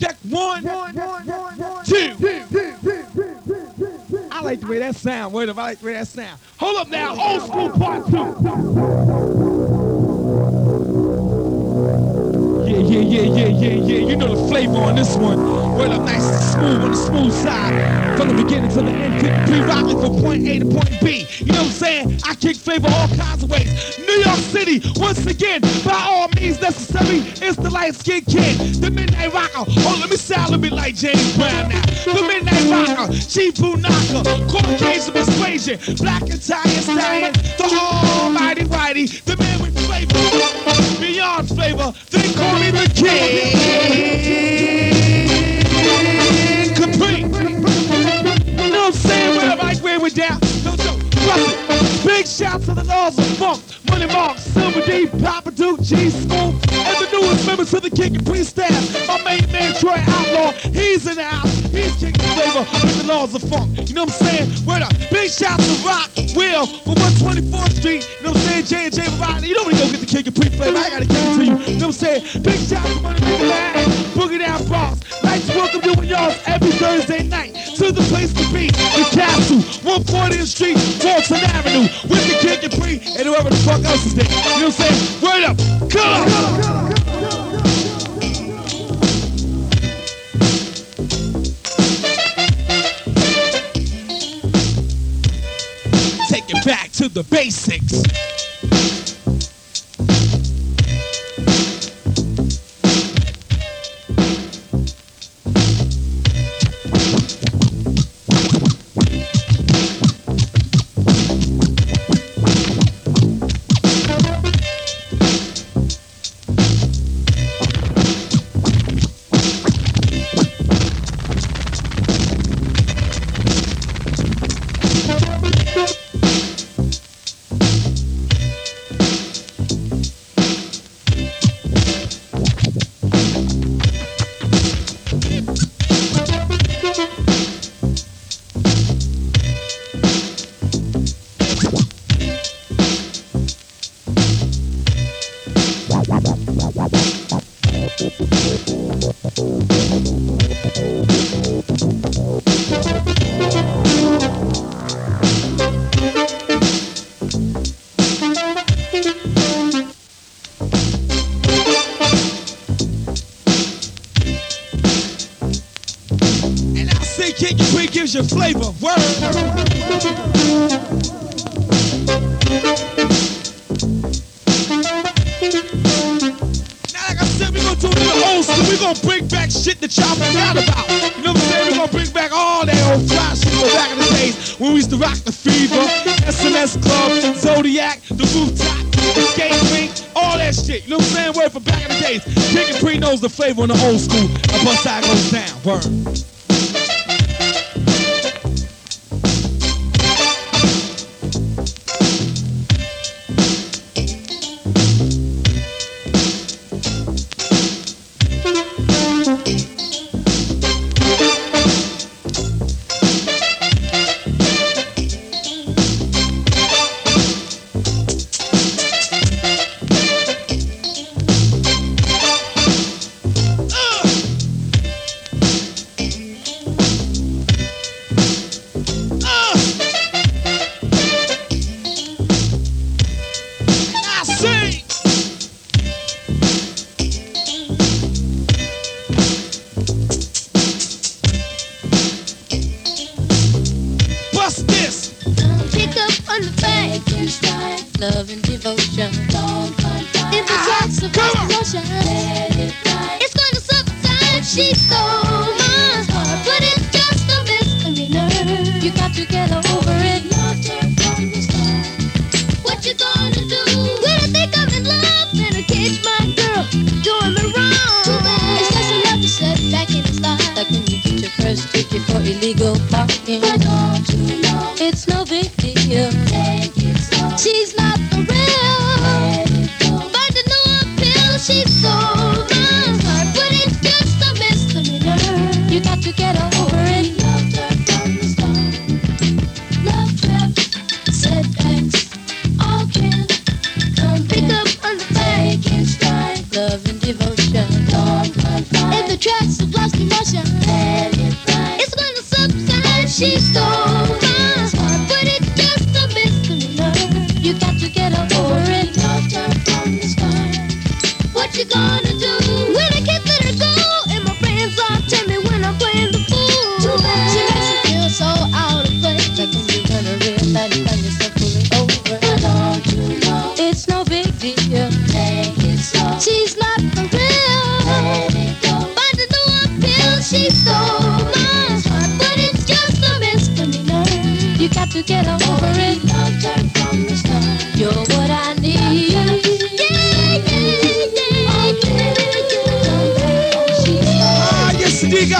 Check one, two. I like the way that sound. Wait up, I like the way that sound. Hold up now, old school part two. Yeah, yeah, yeah, yeah, yeah, yeah. You know the flavor on this one. Word up nice and smooth on the smooth side. From the beginning to the end, kick rocking from point A to point B. You know what I'm saying? I kick flavor all kinds of ways. New York City, once again, by all means necessary, it's the light skin kid, the midnight rocker. Oh, let me sound a bit like James Brown now. The midnight rocker, Chief Bunaka, Caucasian persuasion, black Italian stallion, the almighty whitey, the man with flavor, beyond flavor. They call me the king. We're down. It. Big shout to the laws of funk. Money Mark, Silver D, Papa Duke, G School, and the newest members of the King and Priest staff. My main man, Troy Outlaw, he's in the house. He's kicking flavor with the laws of funk. You know what I'm saying? Word up. Big shout to Rock, Will, from 124th Street. You know what I'm saying? J and J Variety. You when you go get the King and Priest flavor. I gotta give it to you. You know what I'm saying? Big shout to Money Man, Boogie Down Bronx. Like welcome you and yours every Thursday night to the place to be, the Castle, 140th Street, Fulton Avenue, with the and Priest and whoever the fuck else is there. You know what I'm saying? Word up. Come on. Take it back to the basics. The back in the days. When we used to rock the Fever, SMS Club, Zodiac, the rooftop, the Skate Rink, all that shit. You know what I'm saying? Where from back in the days, nigga pre knows the flavor on the old school. And bust goes down. Word.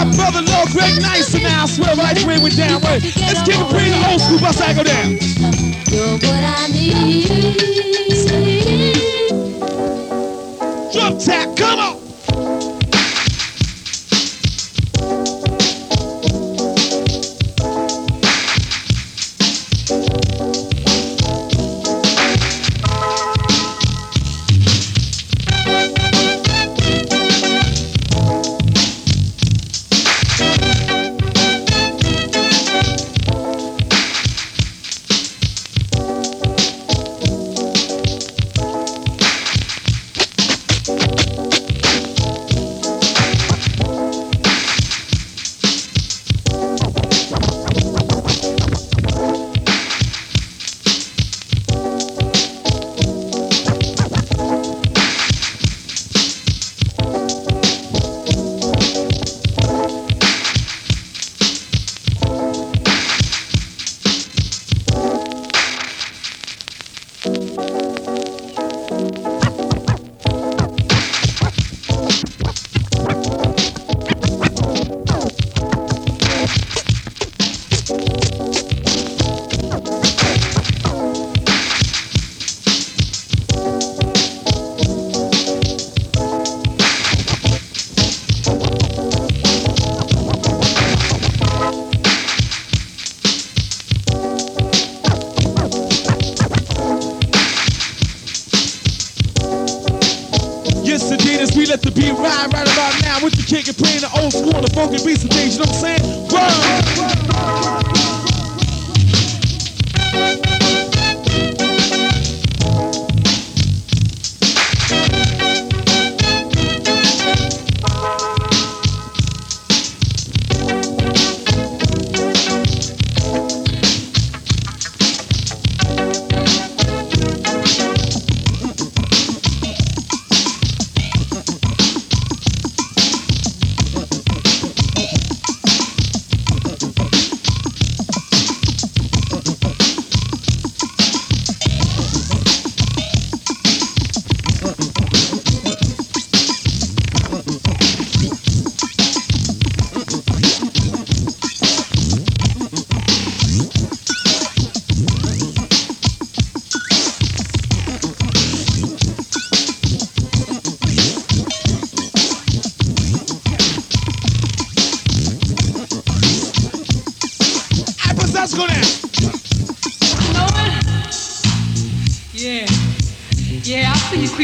Got brother Lord Greg Nice the house. Well, right where we down. Wait, let's kick it pretty old school. Bust I go down. You're what I need. Drum tap, come on.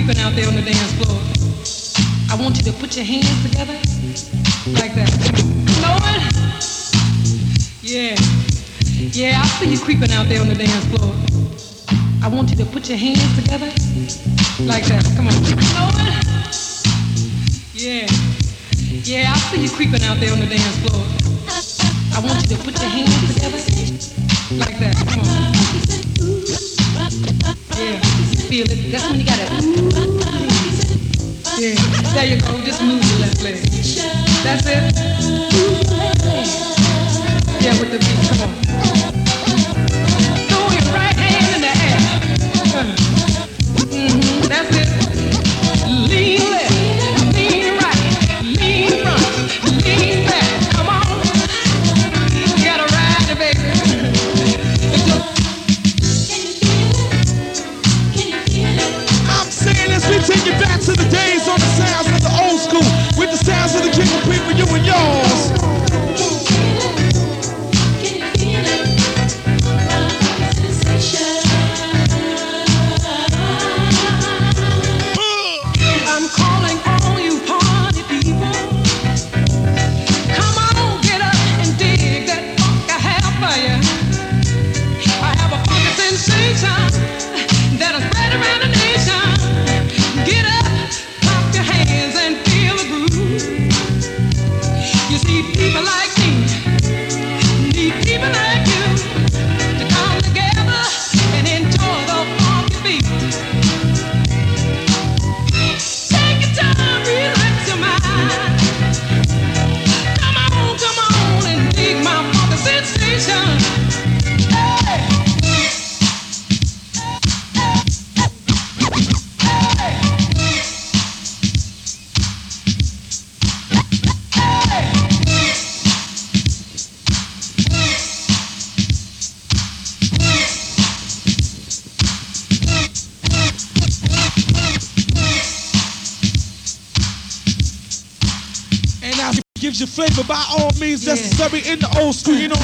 Creeping out there on the dance floor. I want you to put your hands together like that. It? Yeah. Yeah, I see you creeping out there on the dance floor. I want you to put your hands together like that. Come on. It? Yeah. Yeah, I see you creeping out there on the dance floor. I want you to put your hands together like that. Come on. Feel it. That's when you gotta. Yeah, there you go. Just move your left leg. That's it. Yeah, with the beat. Come on. just is necessary in the old school. You know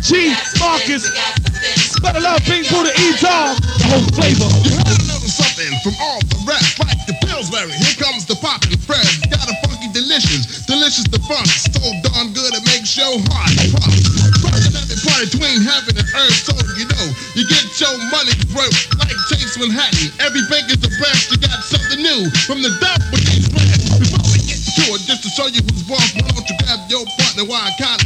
G, Marcus. Better love Pink Buddha, E-Dog. The whole flavor. You had to something from all the rest. Like the Pillsbury, here comes the poppin' fresh. Got a funky delicious, delicious the fun. So darn good it makes your heart pop. Part party between heaven and earth. So you know, you get your money broke. Like Chase Manhattan, every bank is the best. You got something new from the double Before we get to it, just to show you who's boss, why don't you grab your partner Why I kind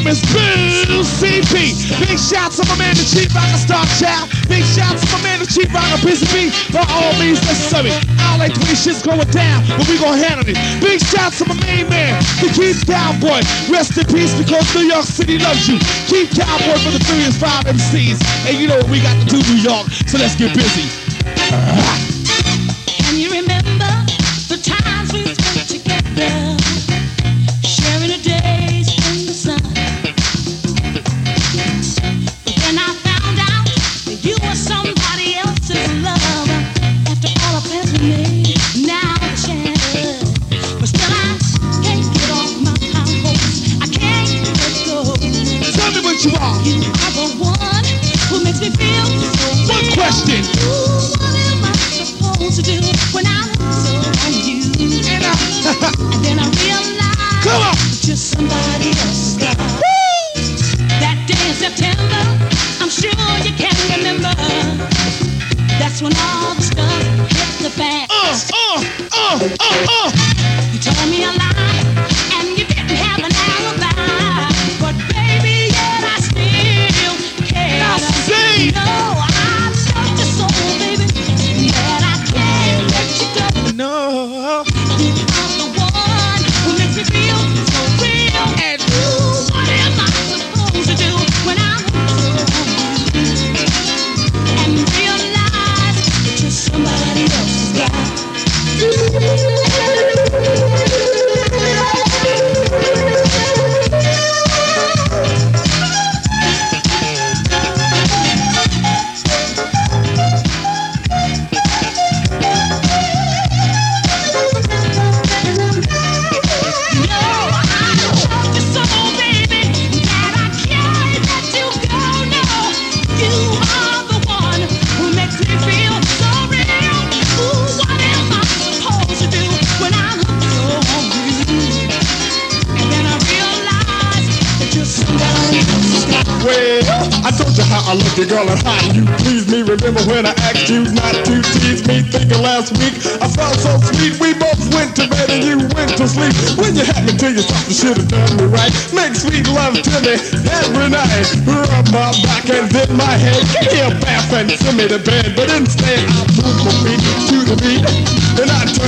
name is Bill CP. Big shout to my man, the Chief Rocker Star Child. Big shout to my man, the Chief Rocker PCB. By all means necessary. I like the shit's going down, but we gon' handle it. Big shout to my main man, the Keith Cowboy. Rest in peace because New York City loves you. Keith Cowboy for the Furious Five MCs. And you know what we got to do, New York, so let's get busy.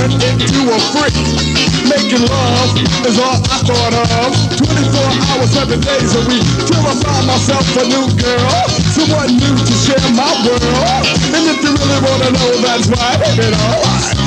turned into a freak. Making love is all I thought of. 24 hours, 7 days a week. Till I find myself a new girl. Someone new to share my world. And if you really wanna know, that's why I'm baby, all right.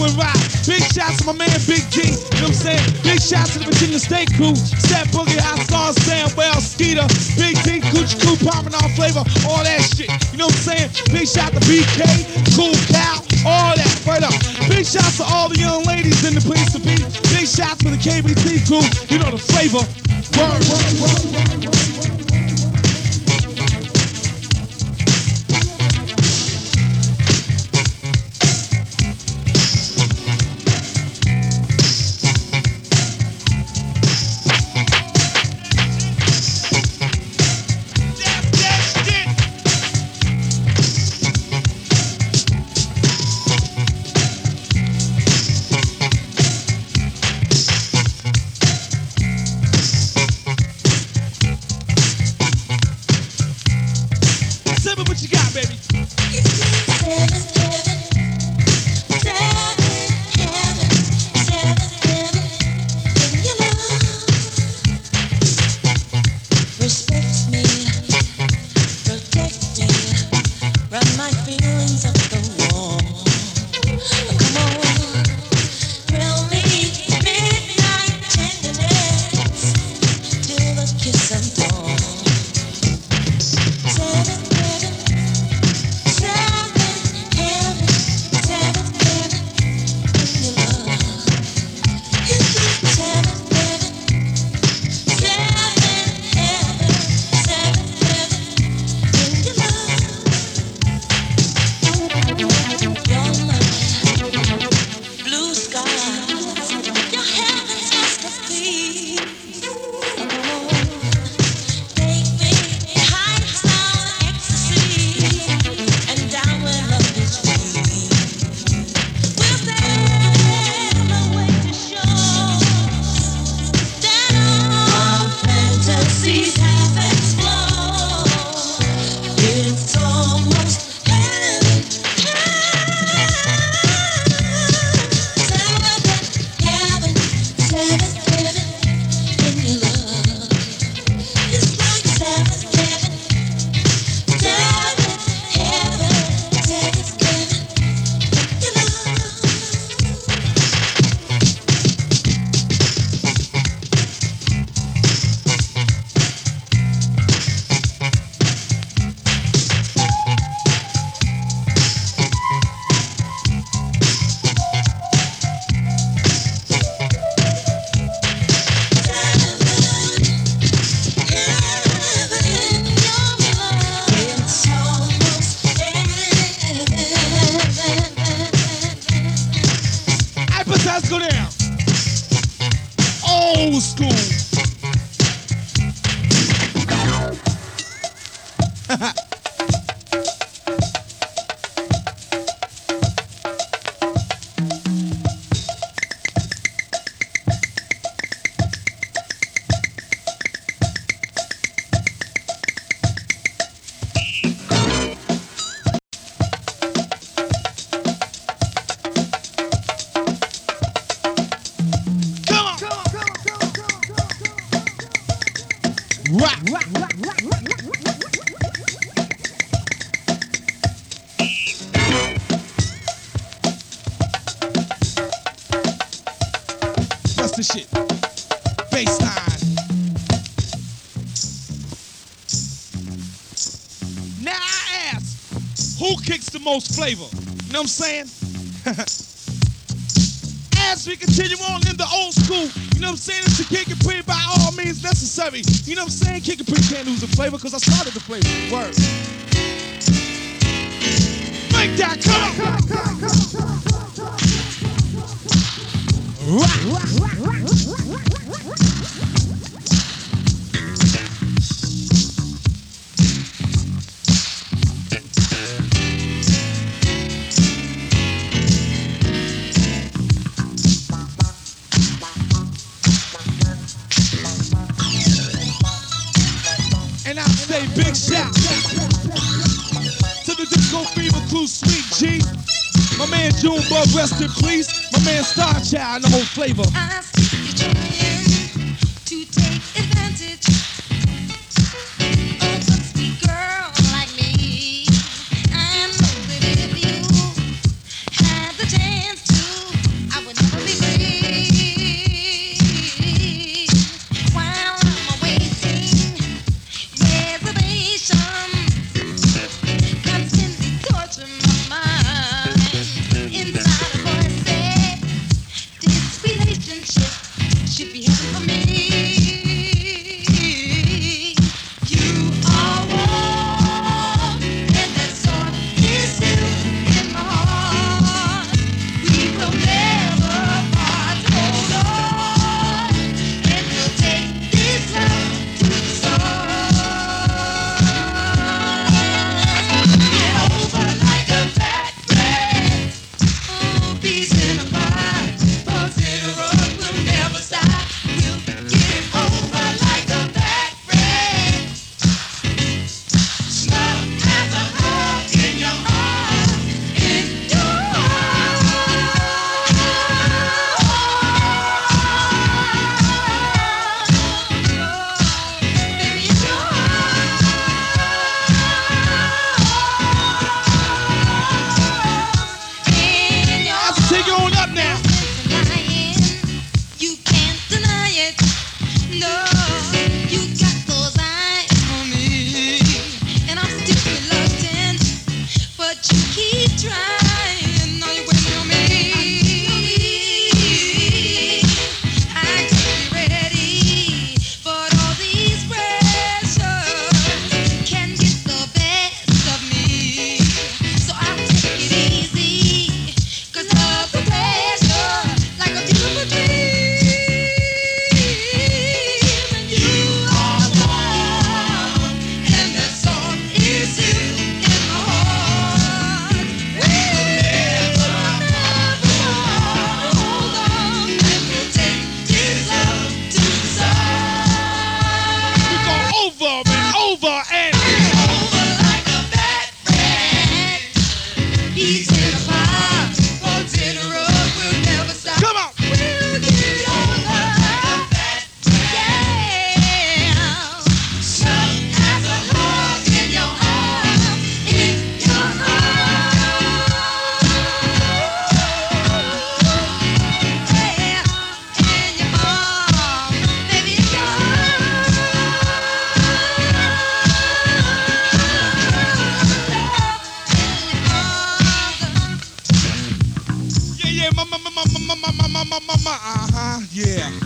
Brooklyn Rock. Big shots to my man Big G. You know what I'm saying? Big shots to the Virginia State crew. Step Boogie, Hot Star, Sam Well, Skeeter, Big T, Gucci Coo, popping all flavor, all that shit. You know what I'm saying? Big shot to BK, Cool Cow, all that. Right up. Big shots to all the young ladies in the place to be. Big shots to the KBT crew. You know the flavor. I'm saying? As we continue on in the old school, you know what I'm saying? It's the kick and by all means necessary. You know what I'm saying? Kid Capri can't lose the flavor because I started the flavor. Word.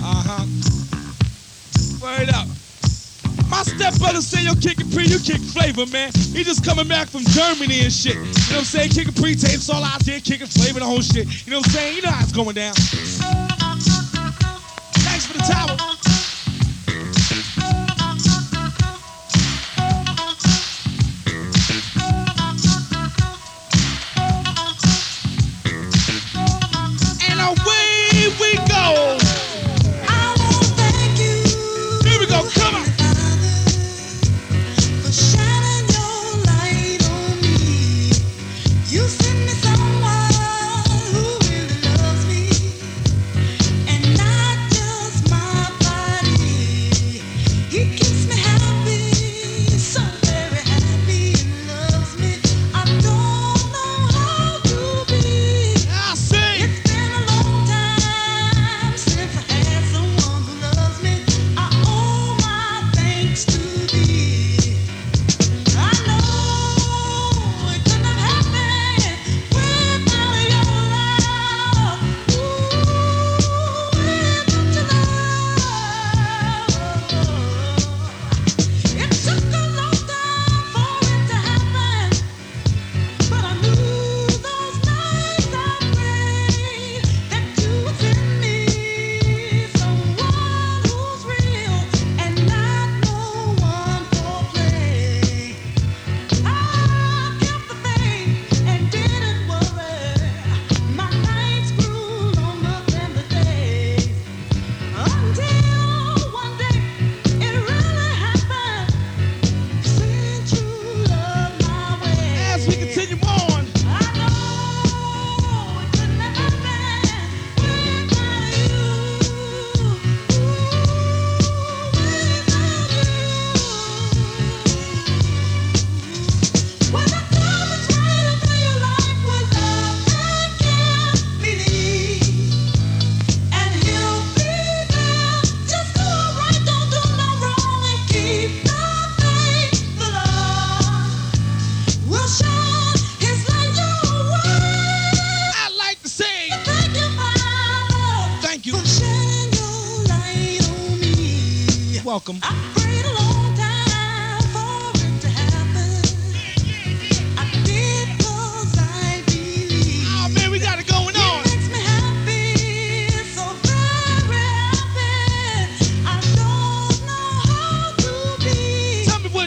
Uh-huh. Word up. My stepbrother say yo Kid Capri, you kick flavor, man. He just coming back from Germany and shit. You know what I'm saying? Kid Capri tapes all out there, kicking flavor the whole shit. You know what I'm saying? You know how it's going down. Thanks for the towel.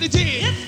Tell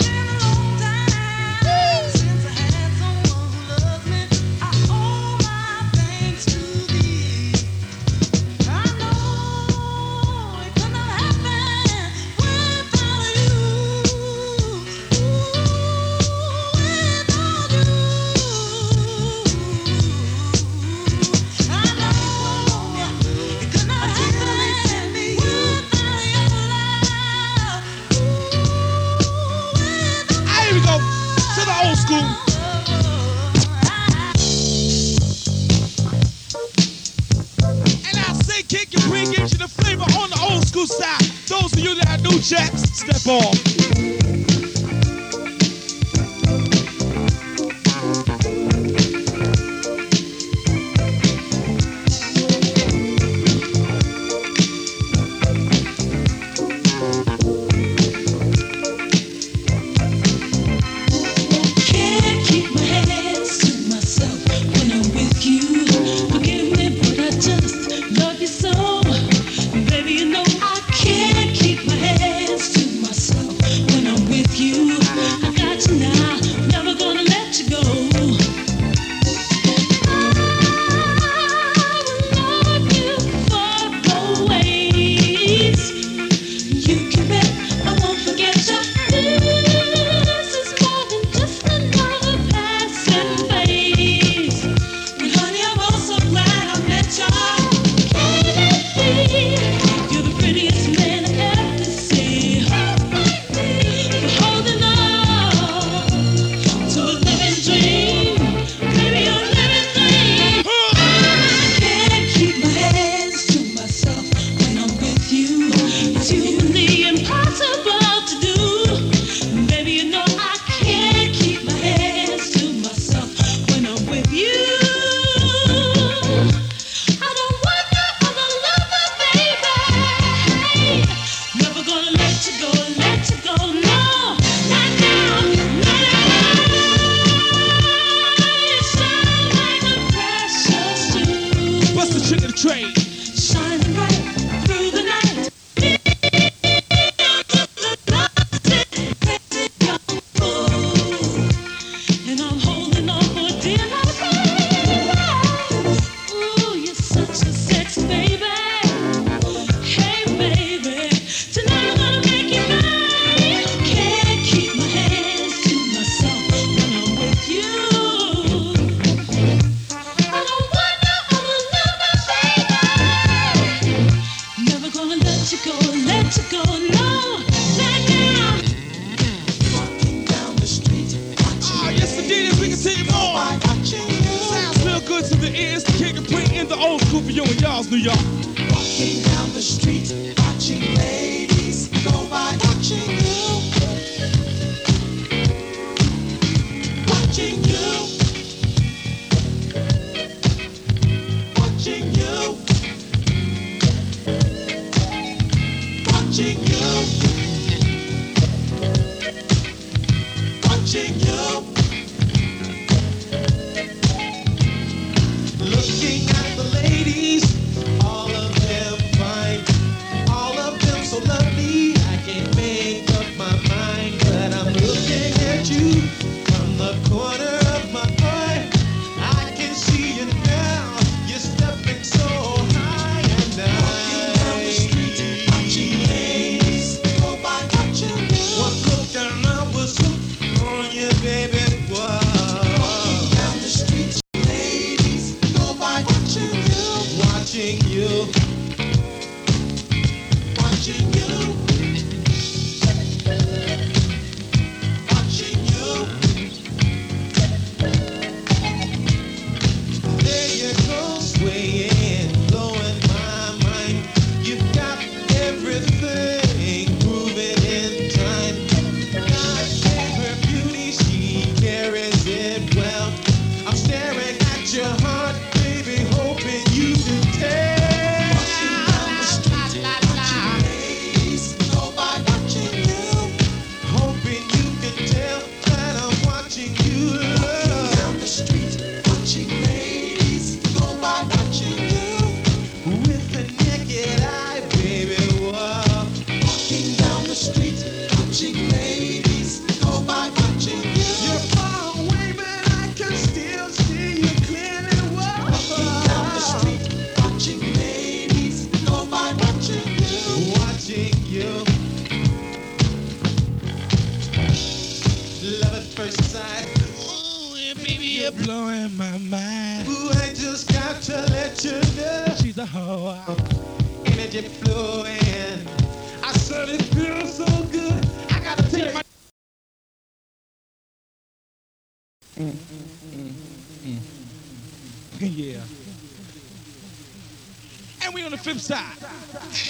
man, we on the fifth side.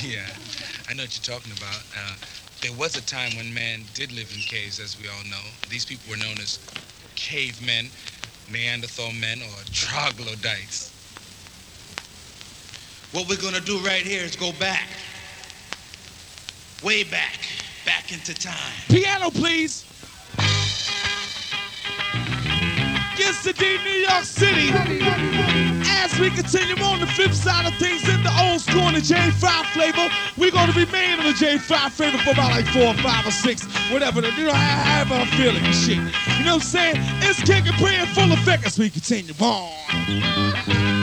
Yeah, I know what you're talking about. Uh, there was a time when man did live in caves, as we all know. These people were known as cavemen, Neanderthal men, or troglodytes. What we're gonna do right here is go back, way back, back into time. Piano, please. New York City. As we continue on the flip side of things in the old school and the J5 flavor, we're going to remain in the J5 flavor for about like four or five or six, whatever. You know, I I'm feeling shit. You know what I'm saying? It's kicking, praying, full effect as we continue on.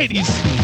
80s.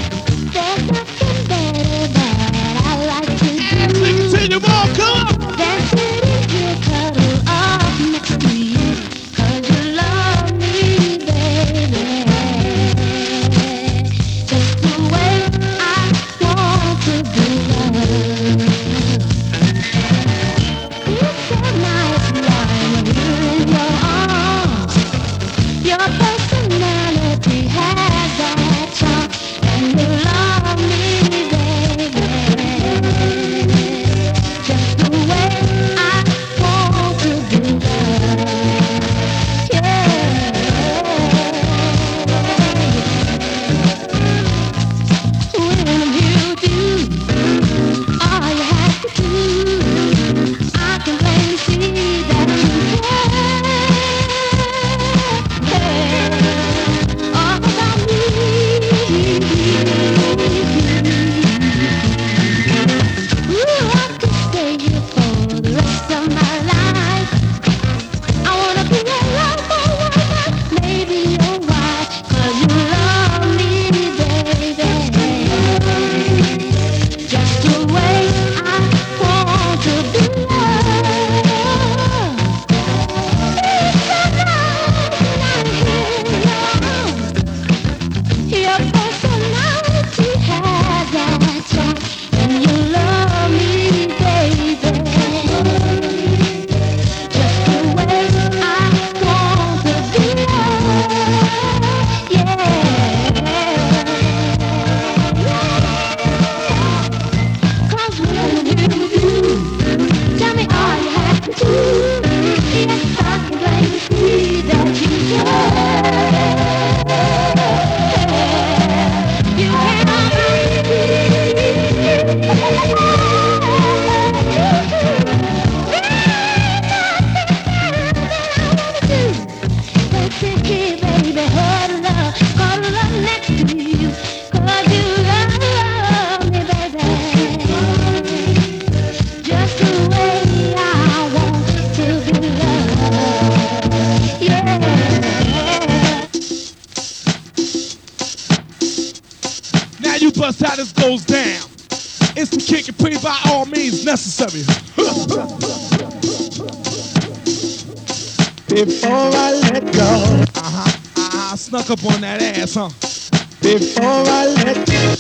this goes down It's to Kid Capri by all means necessary. Before I let go, uh-huh, I, I snuck up on that ass, huh? Before I let go.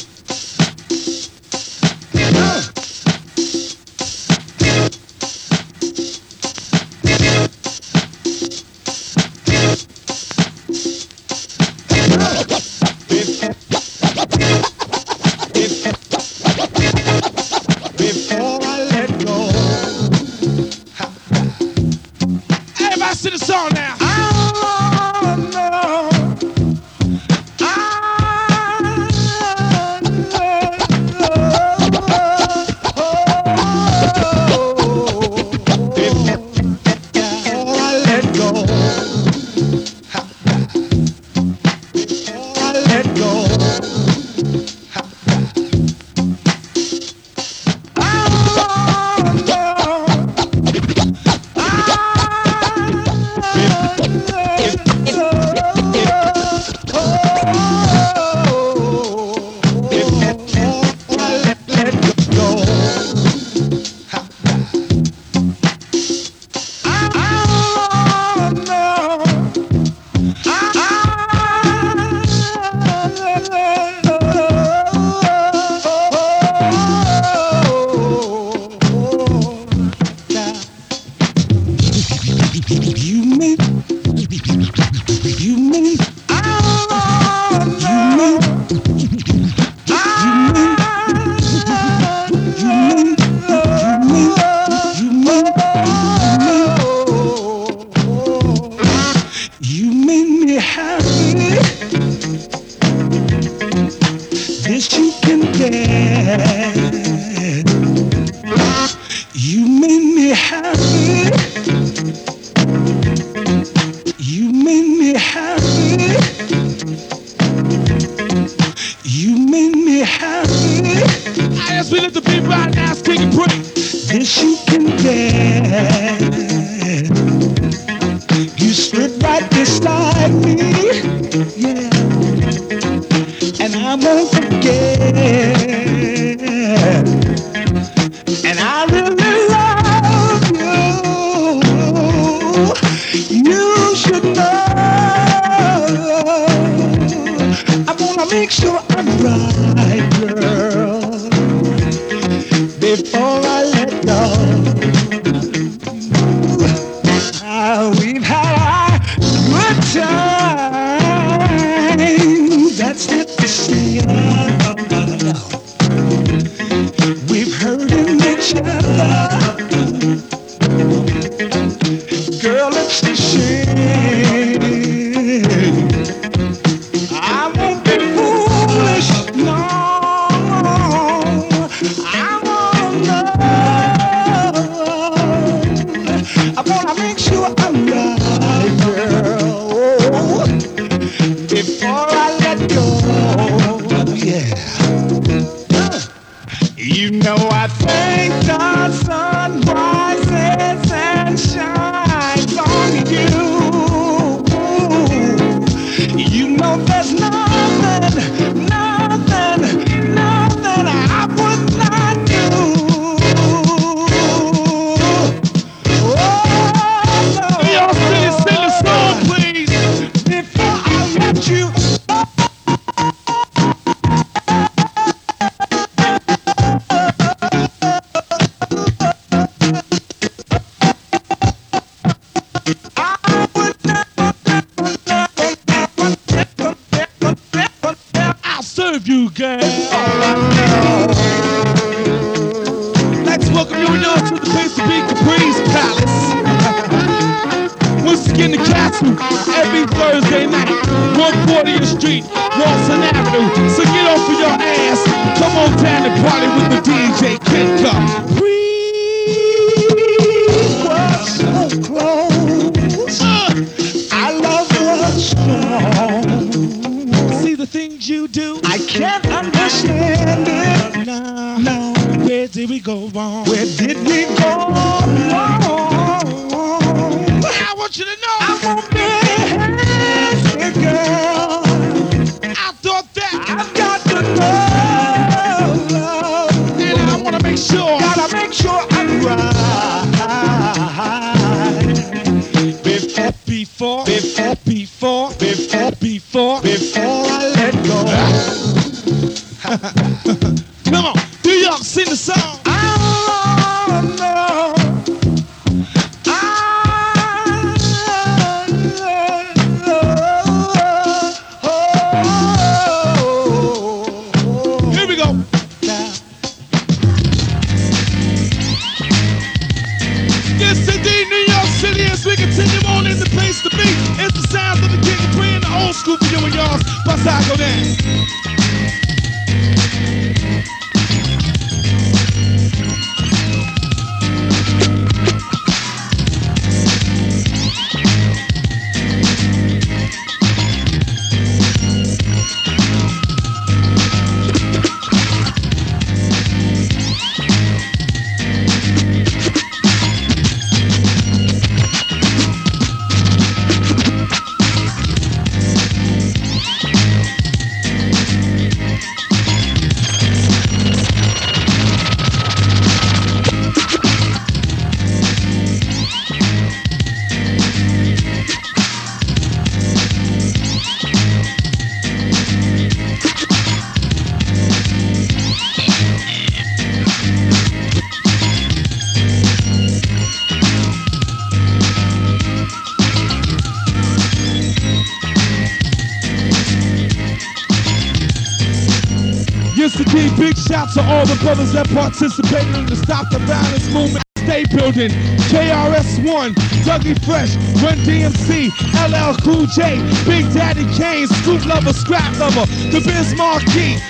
Morgan, KRS1, Dougie Fresh, Run DMC, LL Cool J, Big Daddy Kane, Scoob Lover, Scrap Lover, The Biz Markie,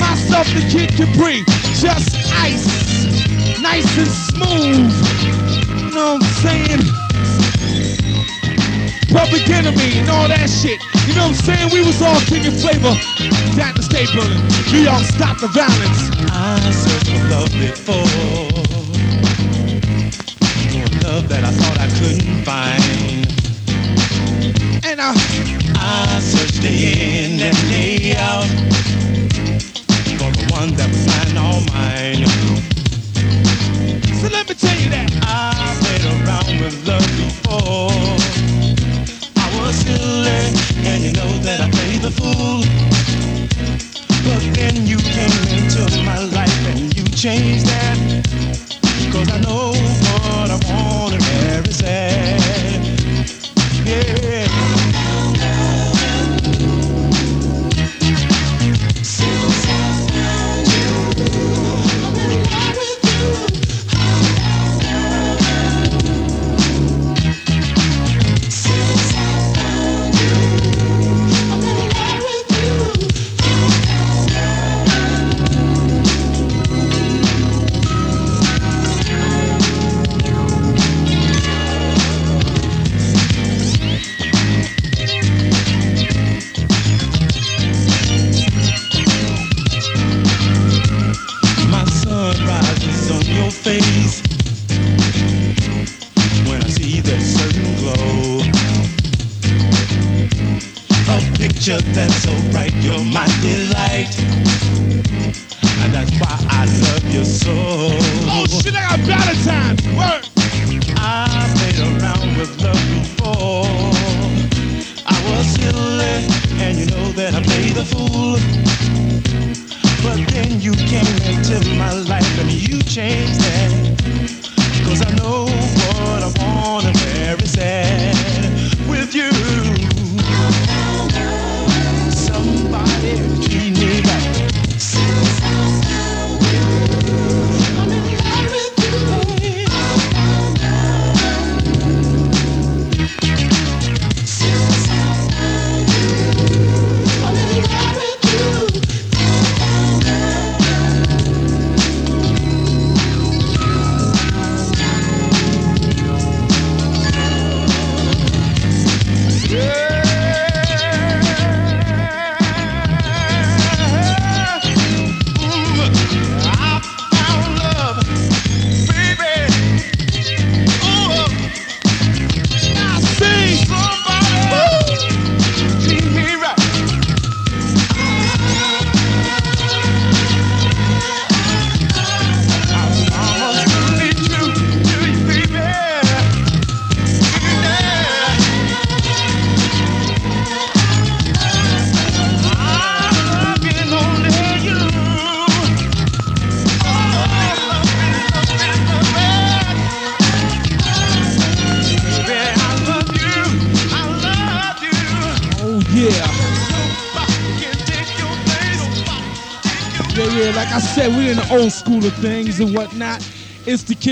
myself, the Kid Capri, just ice, nice and smooth. You know what I'm saying? Public Enemy and all that shit. You know what I'm saying? We was all kickin' flavor. down the staple. We all stop the violence. I searched for love before. now. I searched day in and day out for the one that was mine, all mine.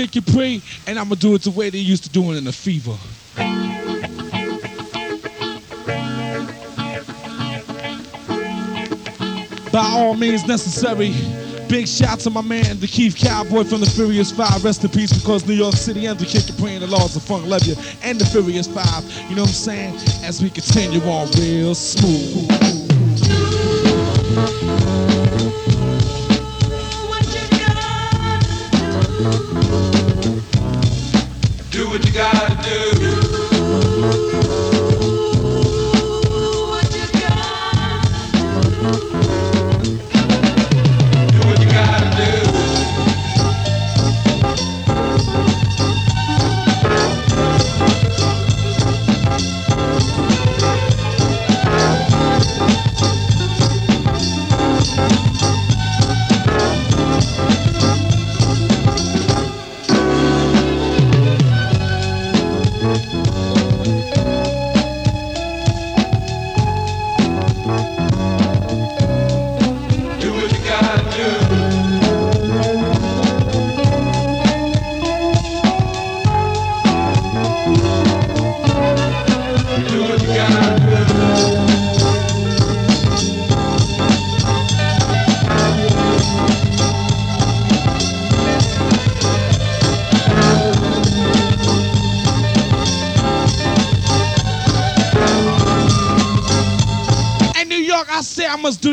Capri, and I'm gonna do it the way they used to do it in the fever. By all means necessary. Big shout to my man, the Keith Cowboy from the Furious Five. Rest in peace because New York City and the Capri and the Laws of Funk love you. And the Furious Five. You know what I'm saying? As we continue on real smooth. What you gotta do.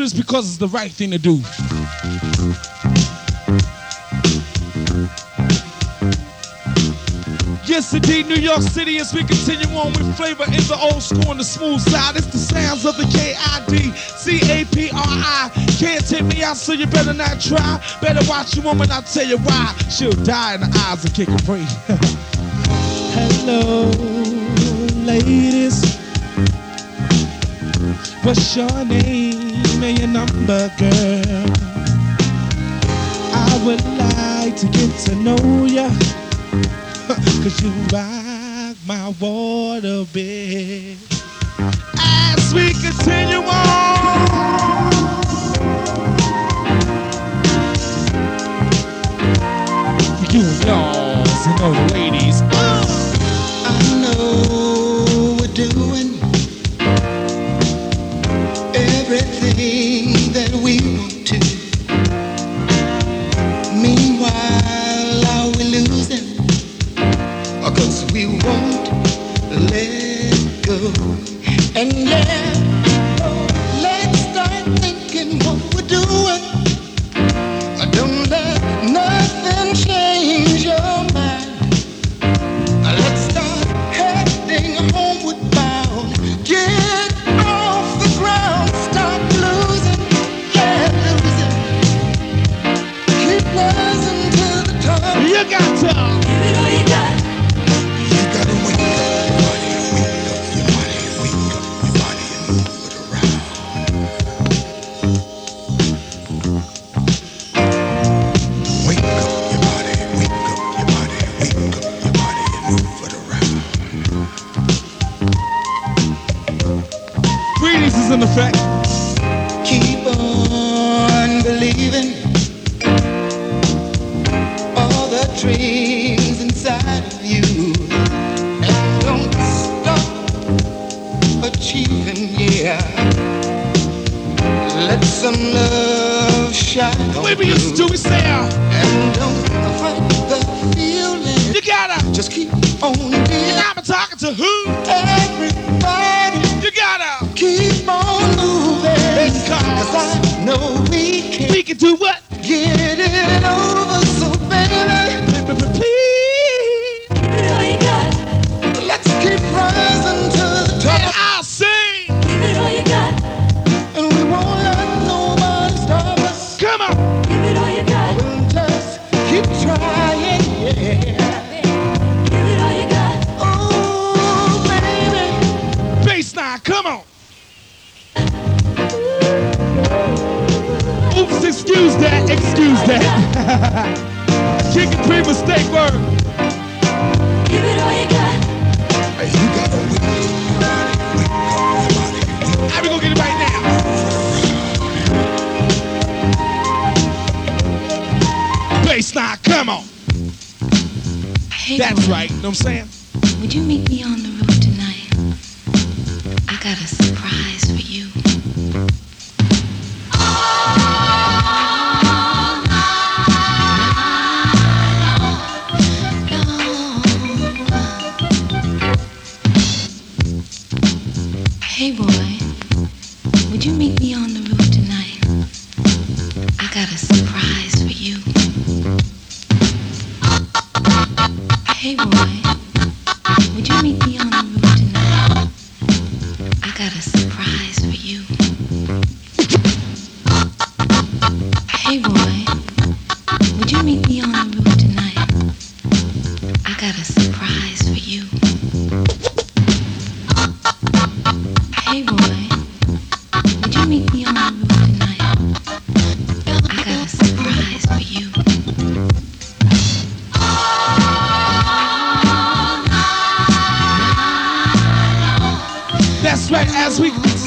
This because it's the right thing to do. Yes, indeed, New York City, as we continue on with flavor in the old school and the smooth side. It's the sounds of the K-I-D, C-A-P-R-I. Can't take me out, so you better not try. Better watch your woman, I'll tell you why. She'll die in the eyes of Kid Capri. Hello, ladies. What's your name and your number, girl? I would like to get to know ya. Cause you rock my water bed. As we continue on. You yours and those ladies.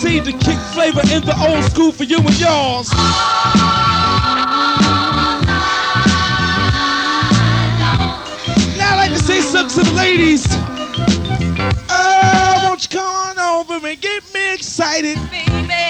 seem to kick flavor in the old school for you and yours. Now I'd like to say something to the ladies. Oh, won't you come on over and get me excited? Baby.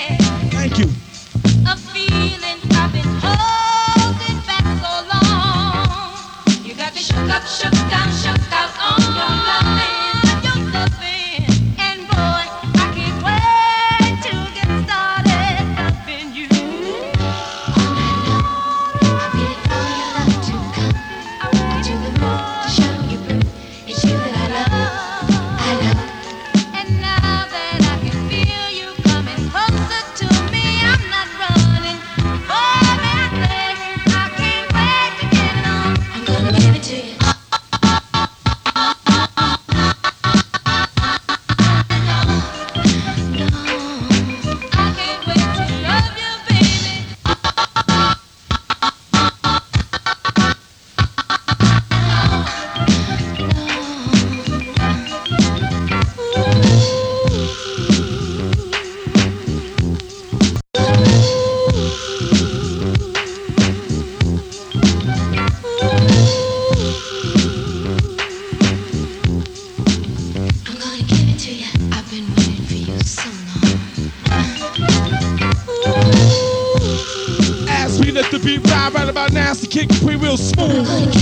real smooth.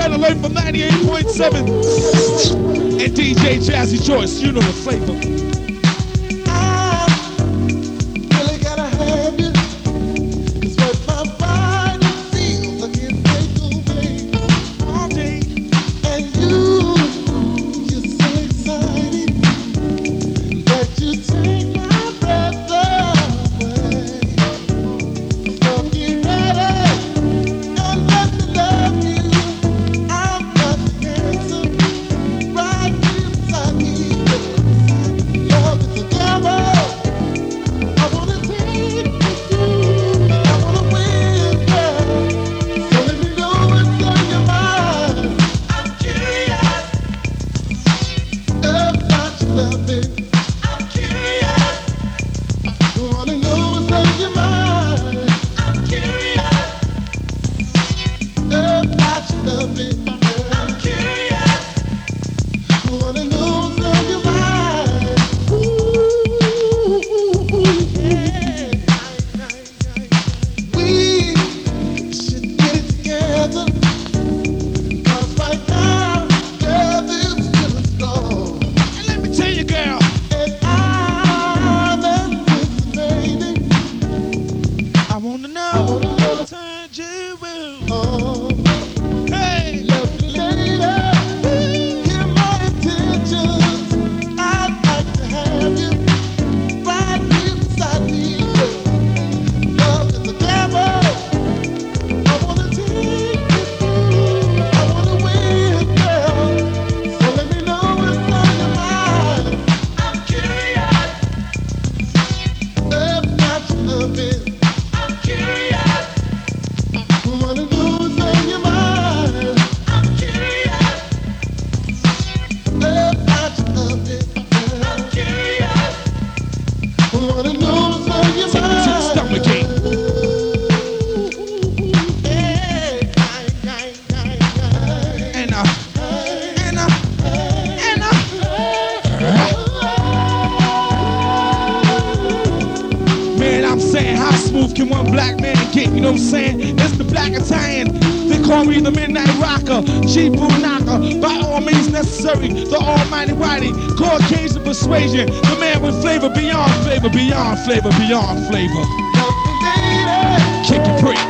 Red Alert for 98.7. And DJ Jazzy Joyce, you know the flavor. I'm saying? It's the black Italian. They call me the Midnight Rocker, Chief Knocker. By all means necessary, the Almighty Whitey, Caucasian persuasion, the man with flavor beyond flavor, beyond flavor, beyond flavor. Kid Capri.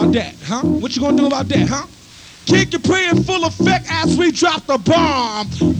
about that, huh? What you gonna do about that, huh? Kid Capri in full effect as we drop the bomb.